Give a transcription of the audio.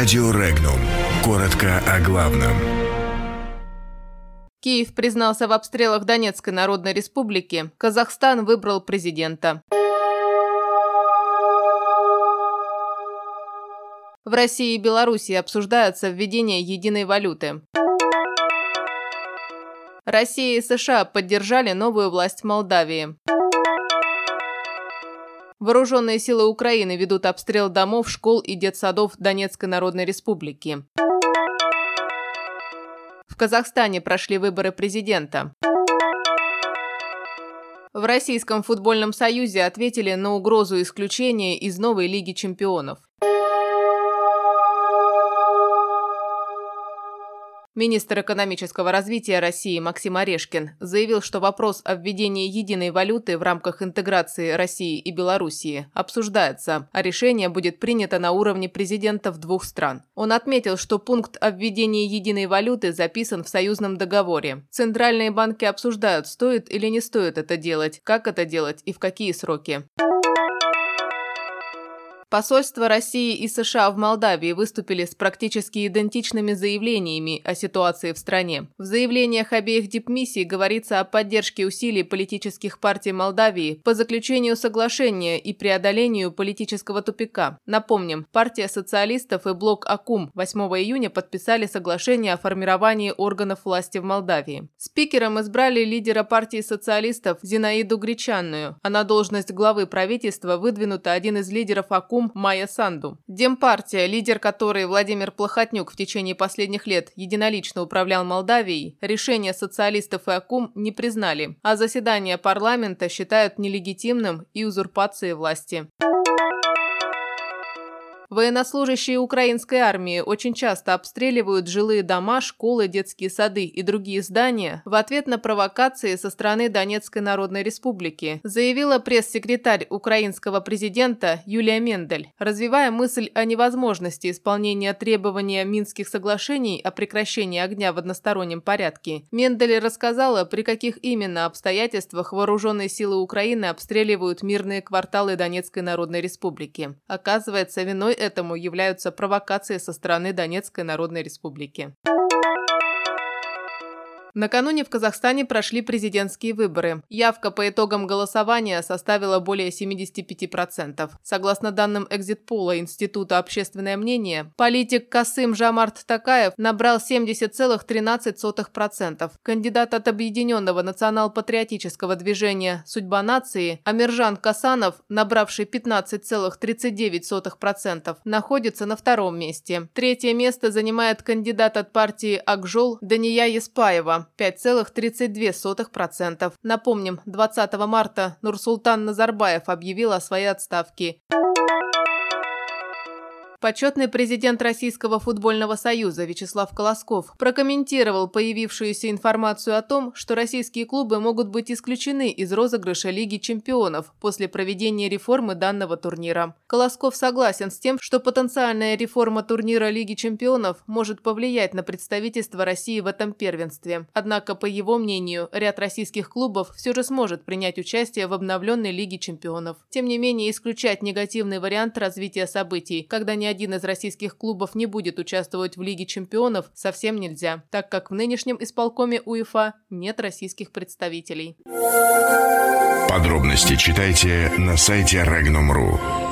Радио Регнум. Коротко о главном. Киев признался в обстрелах Донецкой Народной Республики. Казахстан выбрал президента. В России и Беларуси обсуждается введение единой валюты. Россия и США поддержали новую власть Молдавии. Вооруженные силы Украины ведут обстрел домов, школ и детсадов Донецкой Народной Республики. В Казахстане прошли выборы президента. В Российском футбольном союзе ответили на угрозу исключения из новой Лиги чемпионов. Министр экономического развития России Максим Орешкин заявил, что вопрос о введении единой валюты в рамках интеграции России и Белоруссии обсуждается, а решение будет принято на уровне президентов двух стран. Он отметил, что пункт о введении единой валюты записан в союзном договоре. Центральные банки обсуждают, стоит или не стоит это делать, как это делать и в какие сроки. Посольства России и США в Молдавии выступили с практически идентичными заявлениями о ситуации в стране. В заявлениях обеих дипмиссий говорится о поддержке усилий политических партий Молдавии по заключению соглашения и преодолению политического тупика. Напомним, партия социалистов и блок АКУМ 8 июня подписали соглашение о формировании органов власти в Молдавии. Спикером избрали лидера партии социалистов Зинаиду Гречанную, а на должность главы правительства выдвинута один из лидеров АКУМ Акум Майя Санду. Демпартия, лидер которой Владимир Плохотнюк в течение последних лет единолично управлял Молдавией, решение социалистов и Акум не признали, а заседание парламента считают нелегитимным и узурпацией власти. Военнослужащие украинской армии очень часто обстреливают жилые дома, школы, детские сады и другие здания в ответ на провокации со стороны Донецкой Народной Республики, заявила пресс-секретарь украинского президента Юлия Мендель, развивая мысль о невозможности исполнения требования Минских соглашений о прекращении огня в одностороннем порядке. Мендель рассказала, при каких именно обстоятельствах вооруженные силы Украины обстреливают мирные кварталы Донецкой Народной Республики. Оказывается, виной этому являются провокации со стороны Донецкой Народной Республики. Накануне в Казахстане прошли президентские выборы. Явка по итогам голосования составила более 75%. Согласно данным экзит-пола Института общественное мнение, политик Касым Жамарт Такаев набрал 70,13%. Кандидат от Объединенного национал-патриотического движения «Судьба нации» Амиржан Касанов, набравший 15,39%, находится на втором месте. Третье место занимает кандидат от партии Акжол Дания Еспаева 5,32%. Напомним, 20 марта Нурсултан Назарбаев объявил о своей отставке. Почетный президент Российского футбольного союза Вячеслав Колосков прокомментировал появившуюся информацию о том, что российские клубы могут быть исключены из розыгрыша Лиги чемпионов после проведения реформы данного турнира. Колосков согласен с тем, что потенциальная реформа турнира Лиги чемпионов может повлиять на представительство России в этом первенстве. Однако, по его мнению, ряд российских клубов все же сможет принять участие в обновленной Лиге чемпионов. Тем не менее, исключать негативный вариант развития событий, когда не один из российских клубов не будет участвовать в Лиге чемпионов, совсем нельзя, так как в нынешнем исполкоме УЕФА нет российских представителей. Подробности читайте на сайте Regnum.ru.